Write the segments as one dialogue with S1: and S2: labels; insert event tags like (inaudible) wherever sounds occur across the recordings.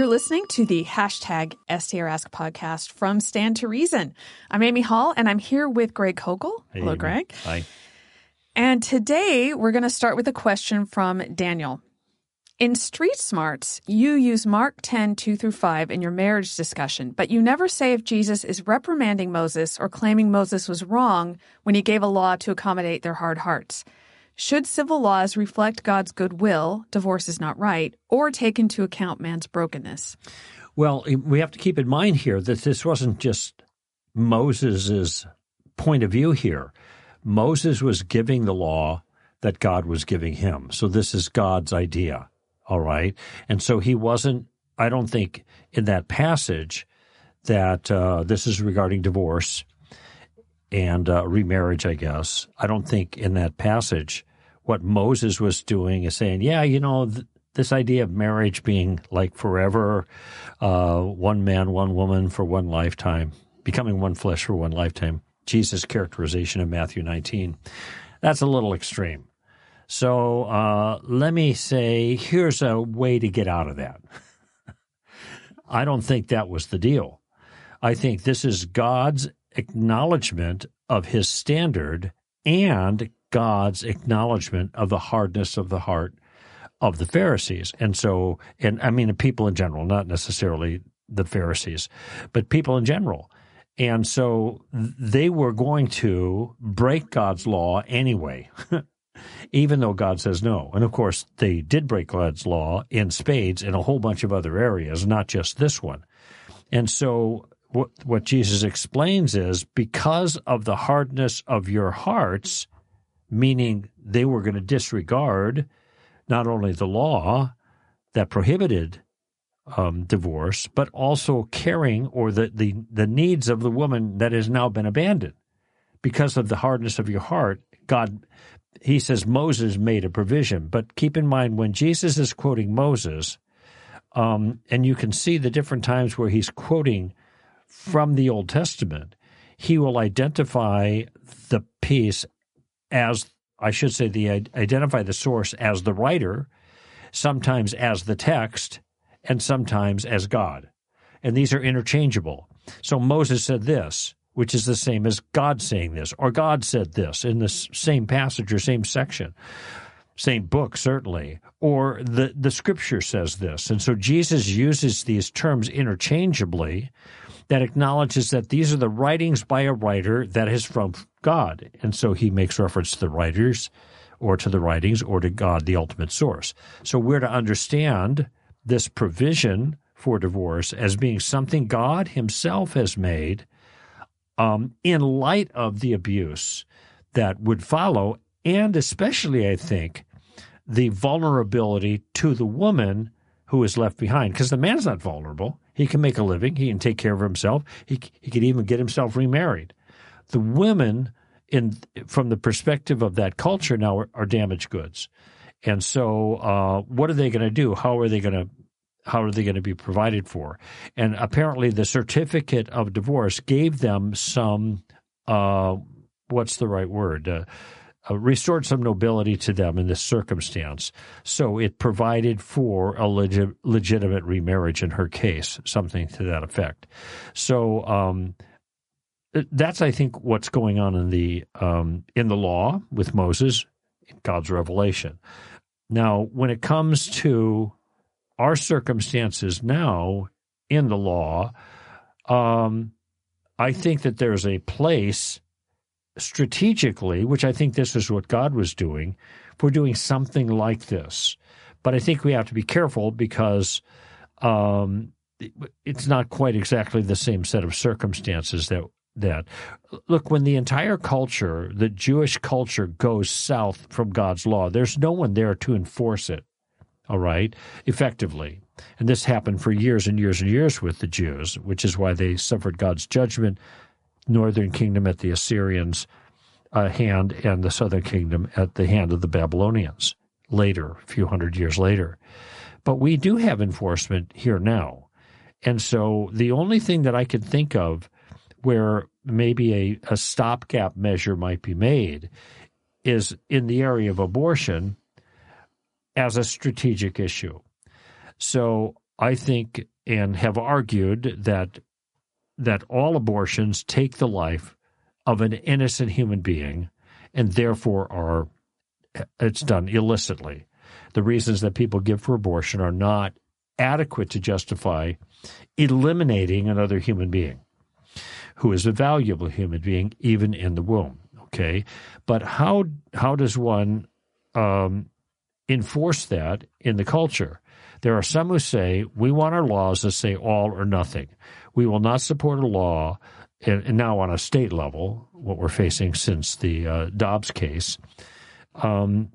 S1: You're listening to the hashtag STR Ask podcast from Stand to Reason. I'm Amy Hall, and I'm here with Greg Koukl.
S2: Hey,
S1: Hello,
S2: Amy.
S1: Greg.
S2: Hi.
S1: And today we're going to start with a question from Daniel. In Street Smarts, you use Mark 10, 2 through 5 in your marriage discussion, but you never say if Jesus is reprimanding Moses or claiming Moses was wrong when he gave a law to accommodate their hard hearts. Should civil laws reflect God's goodwill, divorce is not right, or take into account man's brokenness?
S2: Well, we have to keep in mind here that this wasn't just Moses' point of view here. Moses was giving the law that God was giving him. So this is God's idea. All right. And so he wasn't, I don't think in that passage that uh, this is regarding divorce and uh, remarriage, I guess. I don't think in that passage what Moses was doing is saying, yeah, you know, th- this idea of marriage being like forever, uh, one man, one woman for one lifetime, becoming one flesh for one lifetime. Jesus' characterization of Matthew 19. That's a little extreme. So uh, let me say here's a way to get out of that. (laughs) I don't think that was the deal. I think this is God's acknowledgement of his standard and God's acknowledgement of the hardness of the heart of the Pharisees. And so, and I mean, people in general, not necessarily the Pharisees, but people in general. And so they were going to break God's law anyway, (laughs) even though God says no. And of course, they did break God's law in spades in a whole bunch of other areas, not just this one. And so what, what Jesus explains is because of the hardness of your hearts, meaning they were going to disregard not only the law that prohibited um, divorce, but also caring or the, the, the needs of the woman that has now been abandoned. Because of the hardness of your heart, God, he says Moses made a provision. But keep in mind, when Jesus is quoting Moses, um, and you can see the different times where he's quoting from the Old Testament, he will identify the piece as I should say the identify the source as the writer, sometimes as the text, and sometimes as God. And these are interchangeable. So Moses said this, which is the same as God saying this, or God said this in the same passage or same section, same book, certainly, or the, the scripture says this. And so Jesus uses these terms interchangeably that acknowledges that these are the writings by a writer that is from God. And so he makes reference to the writers or to the writings or to God, the ultimate source. So we're to understand this provision for divorce as being something God himself has made um, in light of the abuse that would follow, and especially, I think, the vulnerability to the woman who is left behind. Because the man's not vulnerable. He can make a living. He can take care of himself. He, he could even get himself remarried. The women, in from the perspective of that culture now, are, are damaged goods. And so, uh, what are they going to do? How are they going to how are they going to be provided for? And apparently, the certificate of divorce gave them some, uh, what's the right word? Uh, uh, restored some nobility to them in this circumstance. So it provided for a legi- legitimate remarriage in her case, something to that effect. So um, that's, I think, what's going on in the um, in the law with Moses, God's revelation. Now, when it comes to our circumstances now in the law, um, I think that there's a place strategically, which I think this is what God was doing, for doing something like this. But I think we have to be careful because um, it's not quite exactly the same set of circumstances that that look when the entire culture, the Jewish culture, goes south from God's law. There's no one there to enforce it. All right, effectively. And this happened for years and years and years with the Jews, which is why they suffered God's judgment northern kingdom at the Assyrians' uh, hand and the southern kingdom at the hand of the Babylonians later, a few hundred years later. But we do have enforcement here now. And so the only thing that I could think of where maybe a, a stopgap measure might be made is in the area of abortion as a strategic issue. So I think and have argued that that all abortions take the life of an innocent human being and therefore are it's done illicitly. The reasons that people give for abortion are not adequate to justify eliminating another human being who is a valuable human being even in the womb. Okay, but how how does one um, enforce that in the culture? There are some who say we want our laws to say all or nothing. We will not support a law, and, now on a state level, what we're facing since the uh, Dobbs case. Um,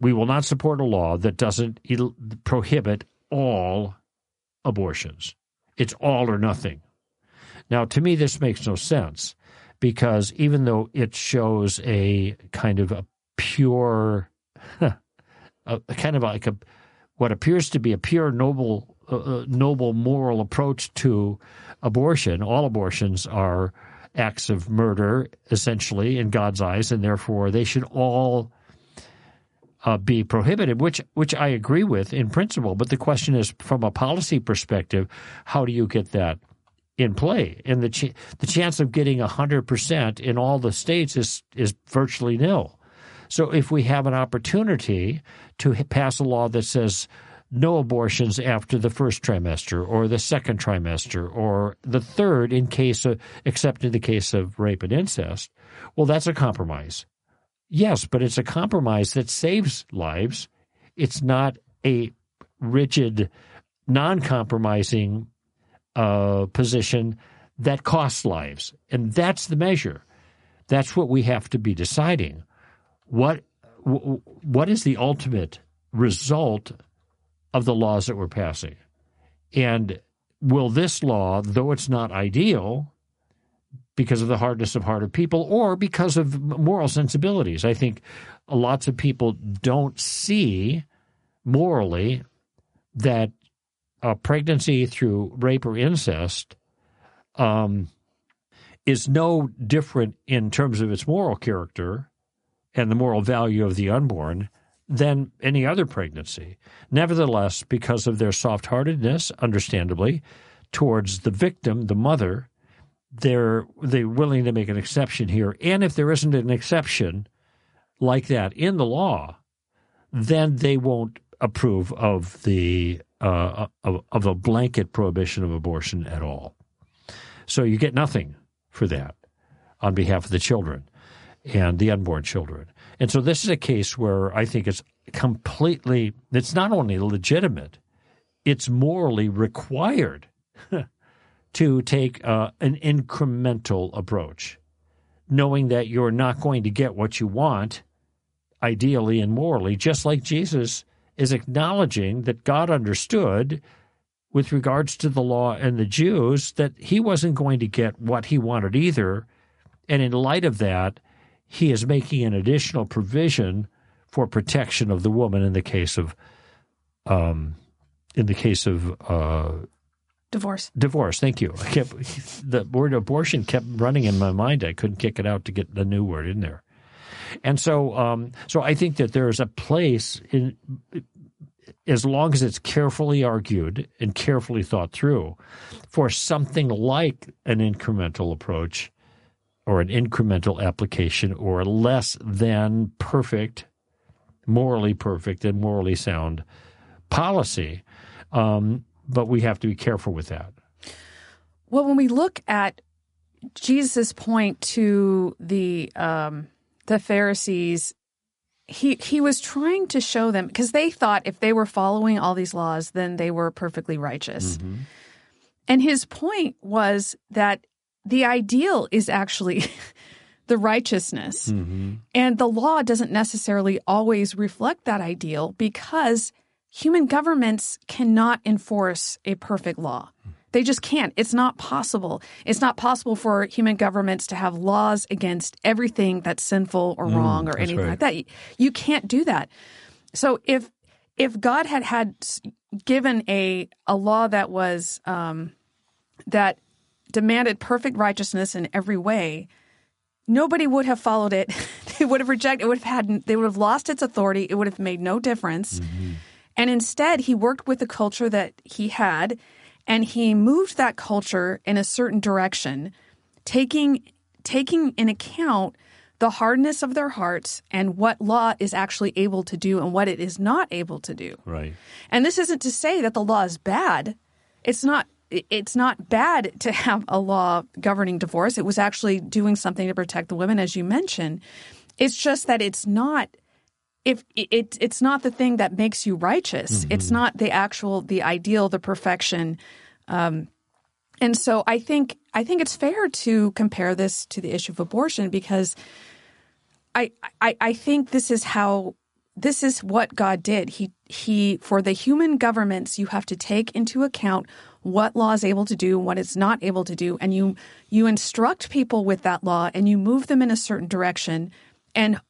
S2: we will not support a law that doesn't il- prohibit all abortions. It's all or nothing. Now, to me, this makes no sense because even though it shows a kind of a pure, (laughs) a, a kind of like a what appears to be a pure noble, uh, uh, noble moral approach to abortion, all abortions are acts of murder, essentially, in God's eyes, and therefore they should all uh, be prohibited, which which I agree with in principle. But the question is, from a policy perspective, how do you get that in play? And the ch- the chance of getting hundred percent in all the states is is virtually nil. So if we have an opportunity to pass a law that says no abortions after the first trimester or the second trimester or the third in case of except in the case of rape and incest, well that's a compromise. Yes, but it's a compromise that saves lives. It's not a rigid, non compromising uh, position that costs lives. And that's the measure. That's what we have to be deciding. What, what is the ultimate result of the laws that we're passing? And will this law, though it's not ideal, because of the hardness of heart of people or because of moral sensibilities. I think lots of people don't see morally that a pregnancy through rape or incest um, is no different in terms of its moral character and the moral value of the unborn than any other pregnancy. Nevertheless, because of their soft heartedness, understandably, towards the victim, the mother, they're they're willing to make an exception here. And if there isn't an exception like that in the law, then they won't approve of the uh, of, of a blanket prohibition of abortion at all. So you get nothing for that on behalf of the children and the unborn children. And so this is a case where I think it's completely it's not only legitimate, it's morally required (laughs) to take uh, an incremental approach, knowing that you're not going to get what you want, ideally and morally, just like Jesus is acknowledging that God understood with regards to the law and the Jews that he wasn't going to get what he wanted either. And in light of that, he is making an additional provision for protection of the woman in the case of um, in the case of uh,
S1: Divorce.
S2: Divorce. Thank you. I kept the word abortion kept running in my mind. I couldn't kick it out to get the new word in there. And so, um, so I think that there is a place in, as long as it's carefully argued and carefully thought through, for something like an incremental approach or an incremental application or less than perfect, morally perfect and morally sound policy. Um, but we have to be careful with that.
S1: Well, when we look at Jesus' point to the um, the Pharisees, he he was trying to show them because they thought if they were following all these laws, then they were perfectly righteous. Mm-hmm. And his point was that the ideal is actually (laughs) the righteousness. Mm-hmm. And the law doesn't necessarily always reflect that ideal because human governments cannot enforce a perfect law. They just can't. It's not possible. It's not possible for human governments to have laws against everything that's sinful or mm, wrong or anything right. like that. You can't do that. So if if God had had given a a law that was um, that demanded perfect righteousness in every way, nobody would have followed it. (laughs) they would have rejected. It would have had. They would have lost its authority. It would have made no difference. Mm-hmm And instead, he worked with the culture that he had and he moved that culture in a certain direction, taking taking in account the hardness of their hearts and what law is actually able to do and what it is not able to do.
S2: Right.
S1: And this isn't to say that the law is bad. It's not it's not bad to have a law governing divorce. It was actually doing something to protect the women as you mentioned. It's just that it's not if it, it's not the thing that makes you righteous. Mm-hmm. It's not the actual the ideal, the perfection. Um, and so I think I think it's fair to compare this to the issue of abortion because I, I, I think this is how this is what God did. He he for the human governments you have to take into account what law is able to do, what it's not able to do, and you you instruct people with that law and you move them in a certain direction. And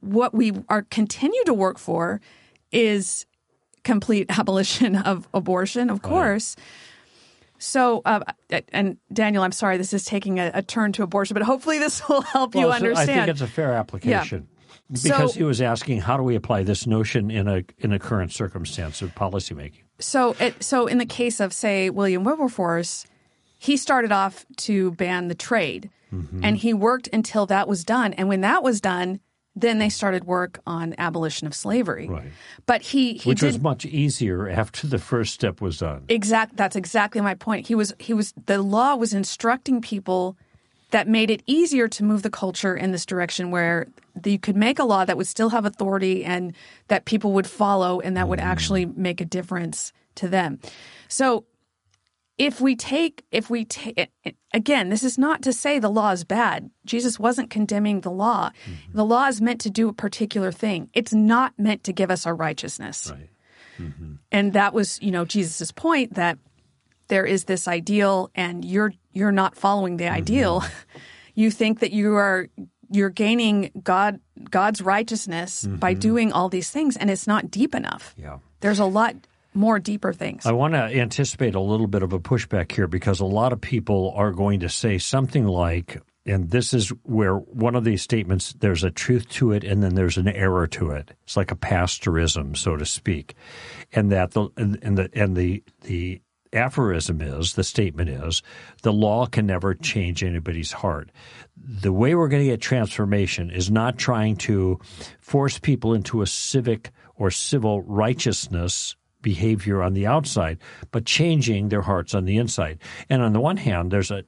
S1: what we are continue to work for is complete (laughs) abolition of abortion, of course. Right. So, uh, and Daniel, I'm sorry, this is taking a, a, turn to abortion, but hopefully this will (laughs) help
S2: well,
S1: you understand.
S2: I think it's a fair application. Yeah. Because so, he was asking, how do we apply this notion in a in a current circumstance of policymaking?
S1: So, it, so in the case of say William Wilberforce, he started off to ban the trade, mm-hmm. and he worked until that was done. And when that was done, then they started work on abolition of slavery.
S2: Right.
S1: But he, he
S2: which was much easier after the first step was done.
S1: Exact. That's exactly my point. He was he was the law was instructing people that made it easier to move the culture in this direction where you could make a law that would still have authority and that people would follow and that would mm. actually make a difference to them. So if we take if we take again this is not to say the law is bad jesus wasn't condemning the law mm-hmm. the law is meant to do a particular thing it's not meant to give us our righteousness
S2: right. mm-hmm.
S1: and that was you know jesus' point that there is this ideal and you're you're not following the mm-hmm. ideal (laughs) you think that you are you're gaining god god's righteousness by mm-hmm. doing all these things and it's not deep enough
S2: yeah
S1: there's a lot more deeper things.
S2: I want to anticipate a little bit of a pushback here because a lot of people are going to say something like, and this is where one of these statements, there's a truth to it and then there's an error to it. It's like a pastorism, so to speak. And that the, and the, and the, the aphorism is, the statement is, the law can never change anybody's heart. The way we're going to get transformation is not trying to force people into a civic or civil righteousness behavior on the outside, but changing their hearts on the inside. And on the one hand, there's a,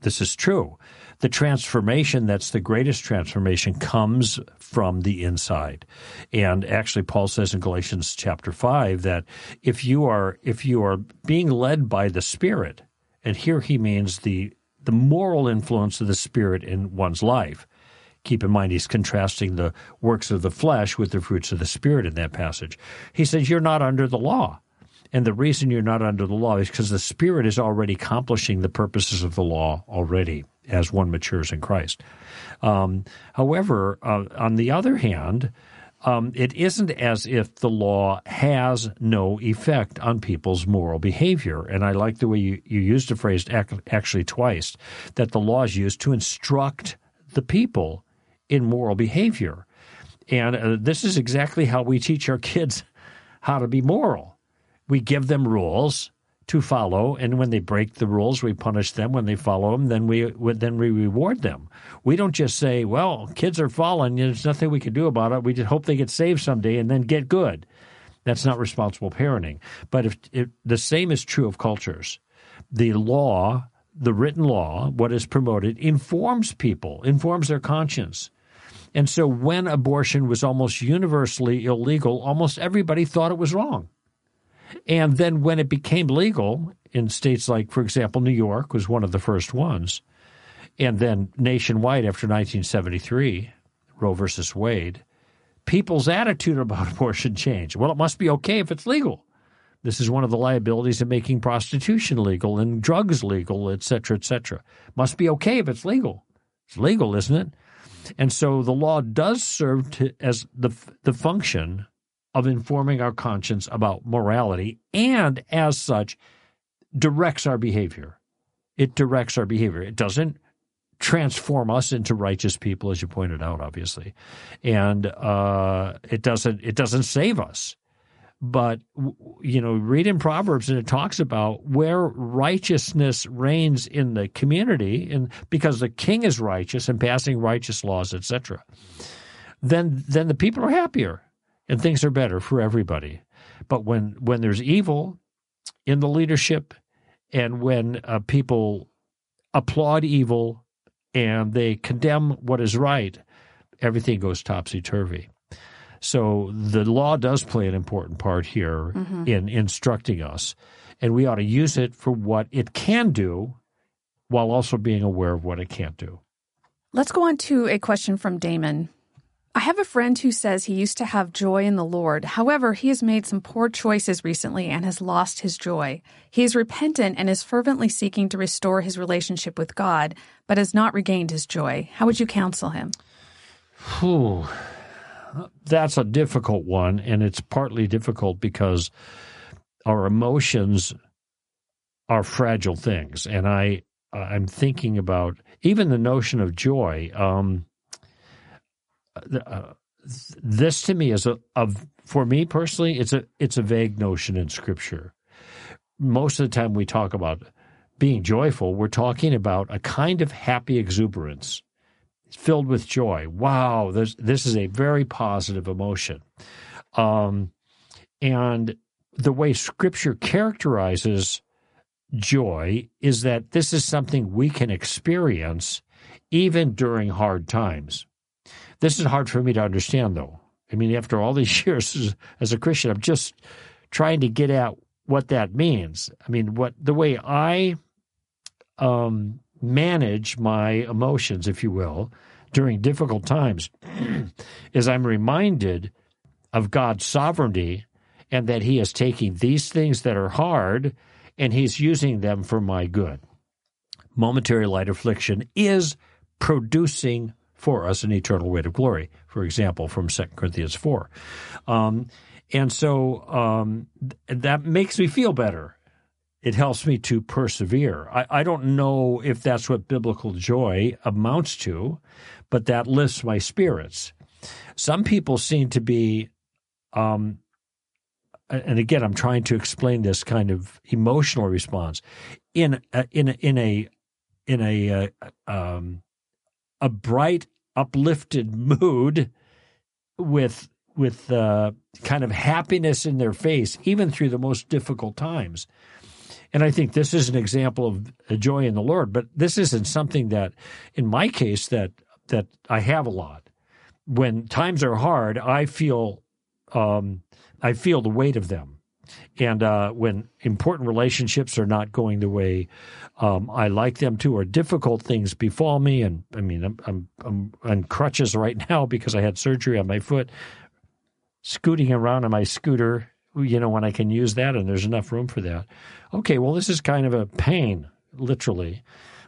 S2: this is true. The transformation that's the greatest transformation comes from the inside. And actually Paul says in Galatians chapter 5 that if you are if you are being led by the spirit, and here he means the the moral influence of the spirit in one's life, Keep in mind, he's contrasting the works of the flesh with the fruits of the Spirit in that passage. He says, You're not under the law. And the reason you're not under the law is because the Spirit is already accomplishing the purposes of the law already as one matures in Christ. Um, however, uh, on the other hand, um, it isn't as if the law has no effect on people's moral behavior. And I like the way you, you used the phrase actually twice that the law is used to instruct the people in moral behavior. And uh, this is exactly how we teach our kids (laughs) how to be moral. We give them rules to follow, and when they break the rules, we punish them. When they follow them, then we then we reward them. We don't just say, "Well, kids are fallen. There's nothing we can do about it. We just hope they get saved someday and then get good." That's not responsible parenting. But if, if the same is true of cultures, the law, the written law, what is promoted, informs people, informs their conscience. And so when abortion was almost universally illegal, almost everybody thought it was wrong. And then when it became legal in states like, for example, New York was one of the first ones, and then nationwide after 1973, Roe versus Wade, people's attitude about (laughs) abortion changed. Well, it must be okay if it's legal. This is one of the liabilities of making prostitution legal and drugs legal, et cetera, et cetera. Must be okay if it's legal. It's legal, isn't it? And so the law does serve to, as the, the function of informing our conscience about morality and as such directs our behavior. It directs our behavior. It doesn't transform us into righteous people, as you pointed out, obviously, and uh, it doesn't it doesn't save us, but you know, read in Proverbs and it talks about where righteousness reigns in the community, and because the king is righteous and passing righteous laws, etc. Then, then the people are happier and things are better for everybody. But when when there's evil in the leadership, and when uh, people applaud evil and they condemn what is right, everything goes topsy turvy. So the law does play an important part here mm-hmm. in instructing us, and we ought to use it for what it can do while also being aware of what it can't do.
S1: Let's go on to a question from Damon. I have a friend who says he used to have joy in the Lord. However, he has made some poor choices recently and has lost his joy. He is repentant and is fervently seeking to restore his relationship with God, but has not regained his joy. How would you counsel him?
S2: Whew. That's a difficult one, and it's partly difficult because our emotions are fragile things. And I, I'm thinking about even the notion of joy. Um, uh, this to me is a, for me personally, it's a it's a vague notion in Scripture. Most of the time, we talk about being joyful. We're talking about a kind of happy exuberance, filled with joy. Wow, this this is a very positive emotion, um, and the way Scripture characterizes joy is that this is something we can experience even during hard times. This is hard for me to understand, though. I mean, after all these (laughs) years as a Christian, I'm just trying to get at what that means. I mean, what the way I um, manage my emotions, if you will, during difficult times, (clears throat) is I'm reminded of God's sovereignty and that He is taking these things that are hard and He's using them for my good. Momentary light affliction is producing for us an eternal weight of glory, for example, from 2 Corinthians 4. Um, and so um, th- that makes me feel better. It helps me to persevere. I, I don't know if that's what biblical joy amounts to, but that lifts my spirits. Some people seem to be, um, and again, I'm trying to explain this kind of emotional response in a, in a, in a in a uh, um, a bright, uplifted mood with with uh, kind of happiness in their face, even through the most difficult times. And I think this is an example of joy in the Lord. But this isn't something that, in my case, that that I have a lot. When times are hard, I feel um, I feel the weight of them. And uh, when important relationships are not going the way um, I like them to, or difficult things befall me, and I mean, I'm, I'm, I'm on crutches right (laughs) now because I had surgery on my foot, scooting around on my scooter, you know, when I can use that and there's enough room for that. Okay, well, this is kind of a pain, literally,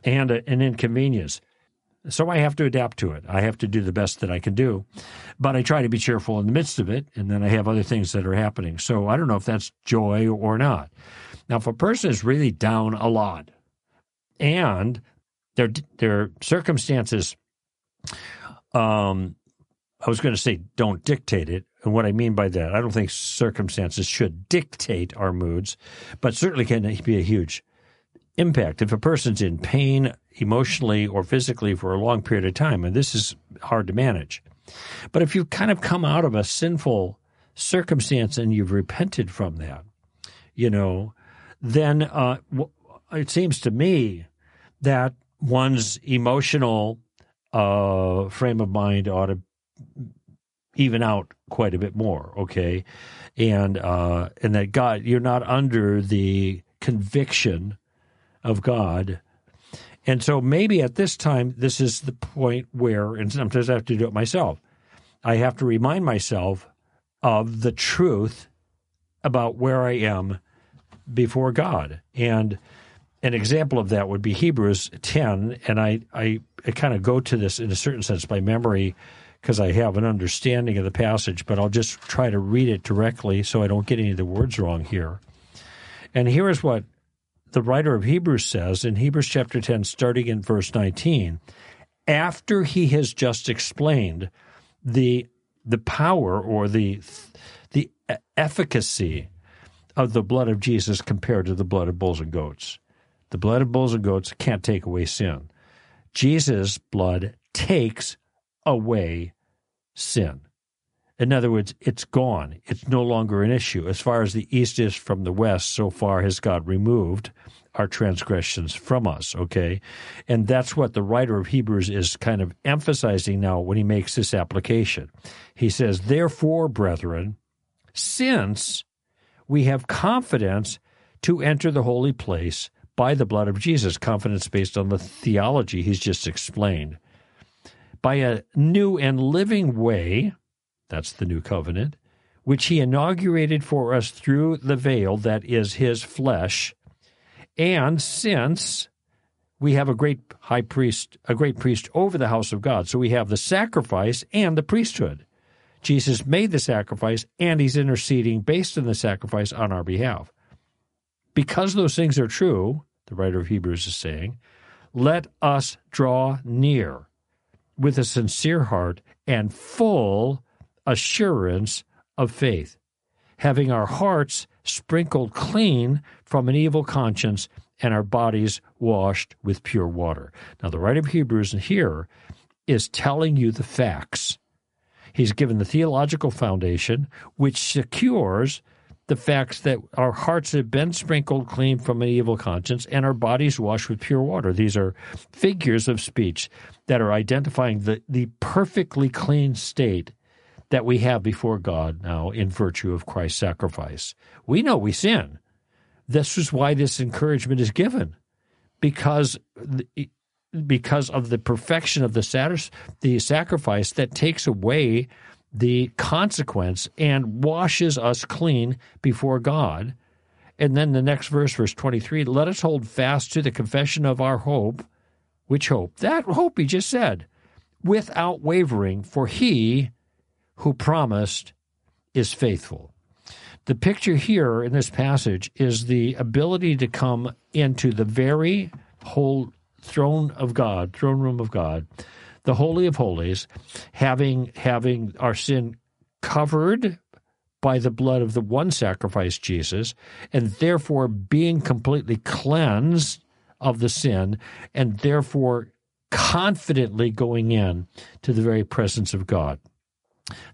S2: and a, an inconvenience. So I have to adapt to it. I have to do the best that I can do. But I try to be cheerful in the midst of it, and then I have other things that are happening. So I don't know if that's joy or not. Now, if a person is really down a lot and their their circumstances um I was going to say don't dictate it. And what I mean by that, I don't think circumstances should dictate our moods, but certainly can be a huge impact. If a person's in pain emotionally or physically for a long period of time, and this is hard to manage. But if you've kind of come out of a sinful circumstance and you've repented from that, you know, then uh, it seems to me that one's emotional uh, frame of mind ought to even out quite a bit more, okay, and uh, and that God, you're not under the conviction of God. And so maybe at this time, this is the point where, and sometimes I have to do it myself, I have to remind myself of the truth about where I am before God. And an example of that would be Hebrews 10. And I, I, I kind of go to this in a certain sense by memory because I have an understanding of the passage, but I'll just try to read it directly so I don't get any of the words wrong here. And here is what the writer of Hebrews says in Hebrews chapter 10, starting in verse 19, after he has just explained the the power or the the efficacy of the blood of Jesus compared to the blood of bulls and goats. The blood of bulls and goats can't take away sin. Jesus' blood takes away sin. In other words, it's gone. It's no longer an issue. As far as the east is from the west, so far has God removed our transgressions from us, okay? And that's what the writer of Hebrews is kind of emphasizing now when he makes this application. He says, Therefore, brethren, since we have confidence to enter the holy place by the blood of Jesus, confidence based on the theology he's just explained, by a new and living way, that's the new covenant, which he inaugurated for us through the veil that is his flesh. And since we have a great high priest, a great priest over the house of God, so we have the sacrifice and the priesthood. Jesus made the sacrifice and he's interceding based on the sacrifice on our behalf. Because those things are true, the writer of Hebrews is saying, let us draw near with a sincere heart and full assurance of faith, having our hearts sprinkled clean from an evil conscience and our bodies washed with pure water. Now, the writer of Hebrews here is telling you the facts. He's given the theological foundation, which secures the facts that our hearts have been sprinkled clean from an evil conscience and our bodies washed with pure water. These are figures of speech that are identifying the, the perfectly clean state that we have before God now in virtue of Christ's sacrifice. We know we sin. This is why this encouragement is given, because because of the perfection of the, the sacrifice that takes away the consequence and washes us clean before God. And then the next verse, verse 23 let us hold fast to the confession of our hope. Which hope? That hope he just said, without wavering, for he who promised is faithful. The picture here in this passage is the ability to come into the very whole throne of God, throne room of God, the holy of holies, having having our sin covered by the blood of the one sacrifice, Jesus, and therefore being completely cleansed of the sin, and therefore confidently going in to the very presence of God.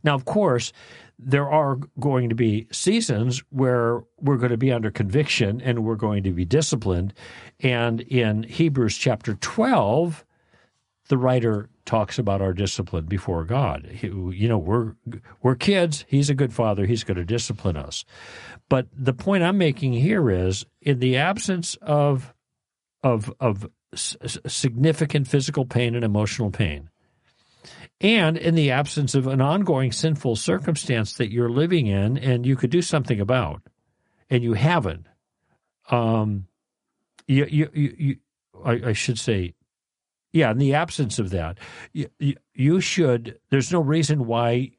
S2: Now, of course, there are going to be seasons where we're going to be under conviction and we're going to be disciplined. And in Hebrews chapter 12, the writer talks about our discipline before God. You know, we're we're kids. He's a good father. He's going to discipline us. But the point I'm making here is, in the absence of of of significant physical pain and emotional pain, and in the absence of an ongoing sinful circumstance that you're living in and you could do something about, and you haven't, um, you, you, you, you I, I, should say, yeah, in the absence of that, you, you should, there's no reason why,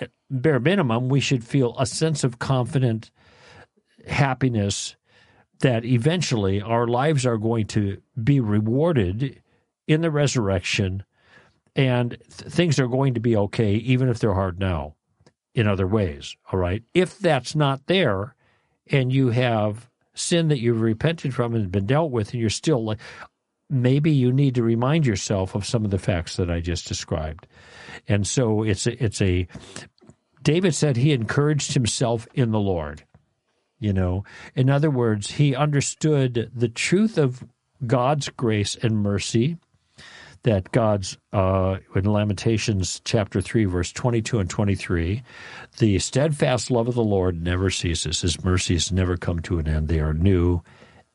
S2: at bare minimum, we should feel a sense of confident happiness that eventually our lives are going to be rewarded in the resurrection and th- things are going to be okay, even if they're hard now in other ways. All right. If that's not there and you have sin that you've repented from and been dealt with, and you're still like, maybe you need to remind yourself of some of the facts that I just described. And so it's a, it's a, David said he encouraged himself in the Lord. You know, in other words, he understood the truth of God's grace and mercy that God's, uh, in Lamentations chapter 3, verse 22 and 23, the steadfast love of the Lord never ceases. His mercies never come to an end. They are new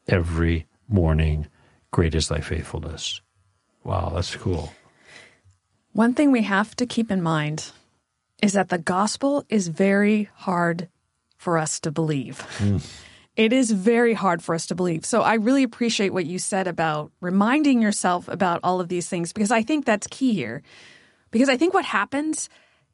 S2: every morning. Great is thy faithfulness. Wow, that's cool.
S1: One thing we have to keep in mind is that the gospel is very hard for us to believe. Mm. It is very hard for us to believe. So I really appreciate what you said about reminding yourself about all of these things because I think that's key here. Because I think what happens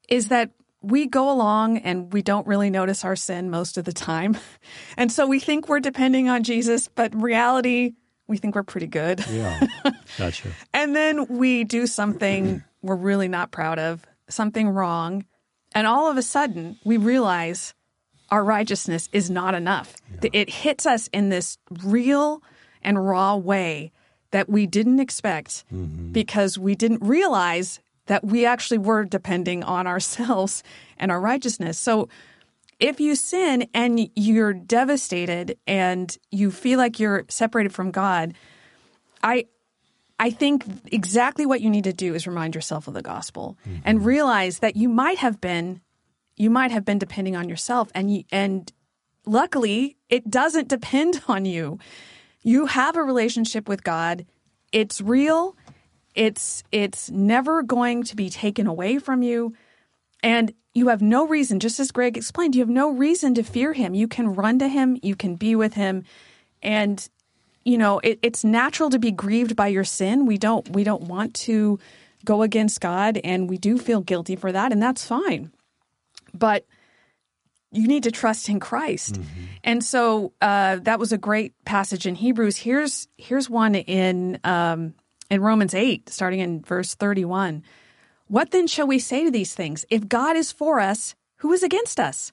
S1: is that we go along and we don't really notice our sin most of the time. (laughs) And so we think we're depending on Jesus, but reality, we think we're pretty good.
S2: Yeah, (laughs) gotcha.
S1: and then we do something we're really not proud of, something wrong, And all of a sudden, we realize our righteousness is not enough. Yeah. It hits us in this real and raw way that we didn't expect mm-hmm. because we didn't realize that we actually were depending on (laughs) ourselves and our righteousness. So if you sin and you're devastated and you feel like you're separated from God, I I think exactly what you need to do is remind yourself of the gospel mm-hmm. and realize that you might have been you might have been depending on yourself and you, and luckily it doesn't depend (laughs) on you. You have a relationship with God. It's real. It's it's never going to be taken away from you. And you have no reason, just as Greg explained, you have no reason to fear him. You can run to him, you can be with him. And you know, it, it's natural to be grieved by your sin. We don't we don't want to go against God and we do feel guilty for that and that's fine. But you need to trust in Christ. Mm-hmm. And so uh, that was a great passage in Hebrews. Here's here's one in um, in Romans 8, starting in verse 31. What then shall we say to these things? If God is for us, who is against us?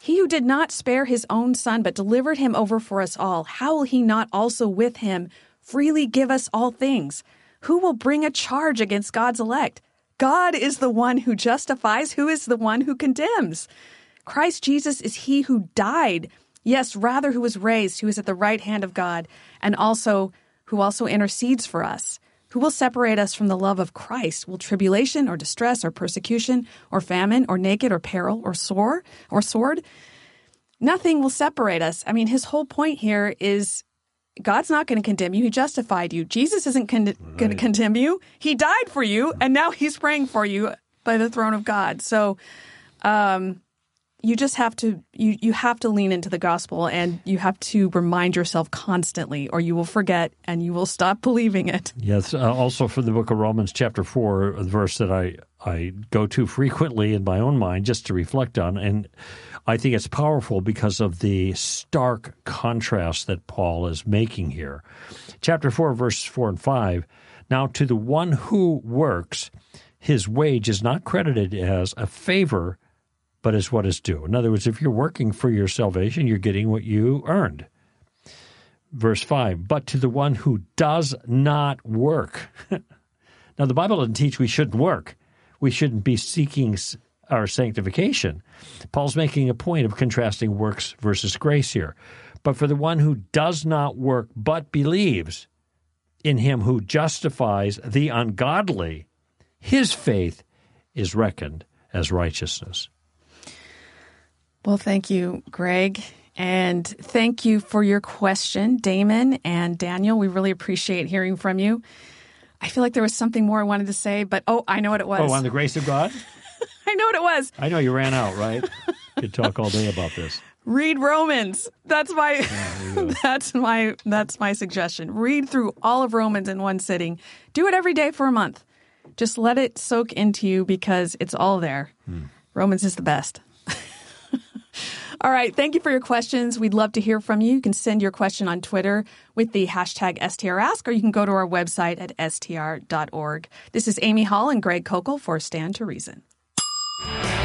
S1: He who did not spare his own son, but delivered him over for us all, how will he not also with him freely give us all things? Who will bring a charge against God's elect? God is the one who justifies. Who is the one who condemns? Christ Jesus is he who died. Yes, rather who was raised, who is at the right hand of God, and also who also intercedes for us. Who will separate us from the love of Christ? Will tribulation or distress or persecution or famine or naked or peril or sore or sword? Nothing will separate us. I mean, his whole point here is God's not going to condemn you. He justified you. Jesus isn't con- right. going to condemn you. He died for you, and now he's praying for you by the throne of God. So, um, you just have to you you have to lean into the gospel and you have to remind yourself constantly or you will forget and you will stop (laughs) believing it
S2: yes uh, also from the book of romans chapter 4 a verse that i i go to frequently in my own mind just to reflect on and i think it's powerful because of the stark contrast that paul is making here chapter 4 verses 4 and 5 now to the one who works his wage is not credited as a favor but as what is due. In other words, if you're working for your salvation, you're getting what you earned. Verse 5 But to the one who does not work. (laughs) now, the Bible doesn't teach we shouldn't work, we shouldn't be seeking our sanctification. Paul's making a point of contrasting works versus grace here. But for the one who does not work but believes in him who justifies the ungodly, his faith is reckoned as righteousness.
S1: Well, thank you, Greg. And thank you for your question, Damon and Daniel. We really appreciate hearing from you. I feel like there was something more I wanted to say, but oh, I know what it was.
S2: Oh, on the grace of God? (laughs)
S1: I know what it was.
S2: I know you ran out, right? You (laughs) could talk all day about this.
S1: Read Romans. That's my yeah, (laughs) that's my that's my suggestion. Read through all of Romans in one sitting. Do it every day for a month. Just let it soak into you because it's all there. Hmm. Romans is the best. All right. Thank you for your questions. We'd love to hear from you. You can send your question on Twitter with the hashtag STRask, or you can go to our website at str.org. This is Amy Hall and Greg Koukl for Stand to Reason. Bye.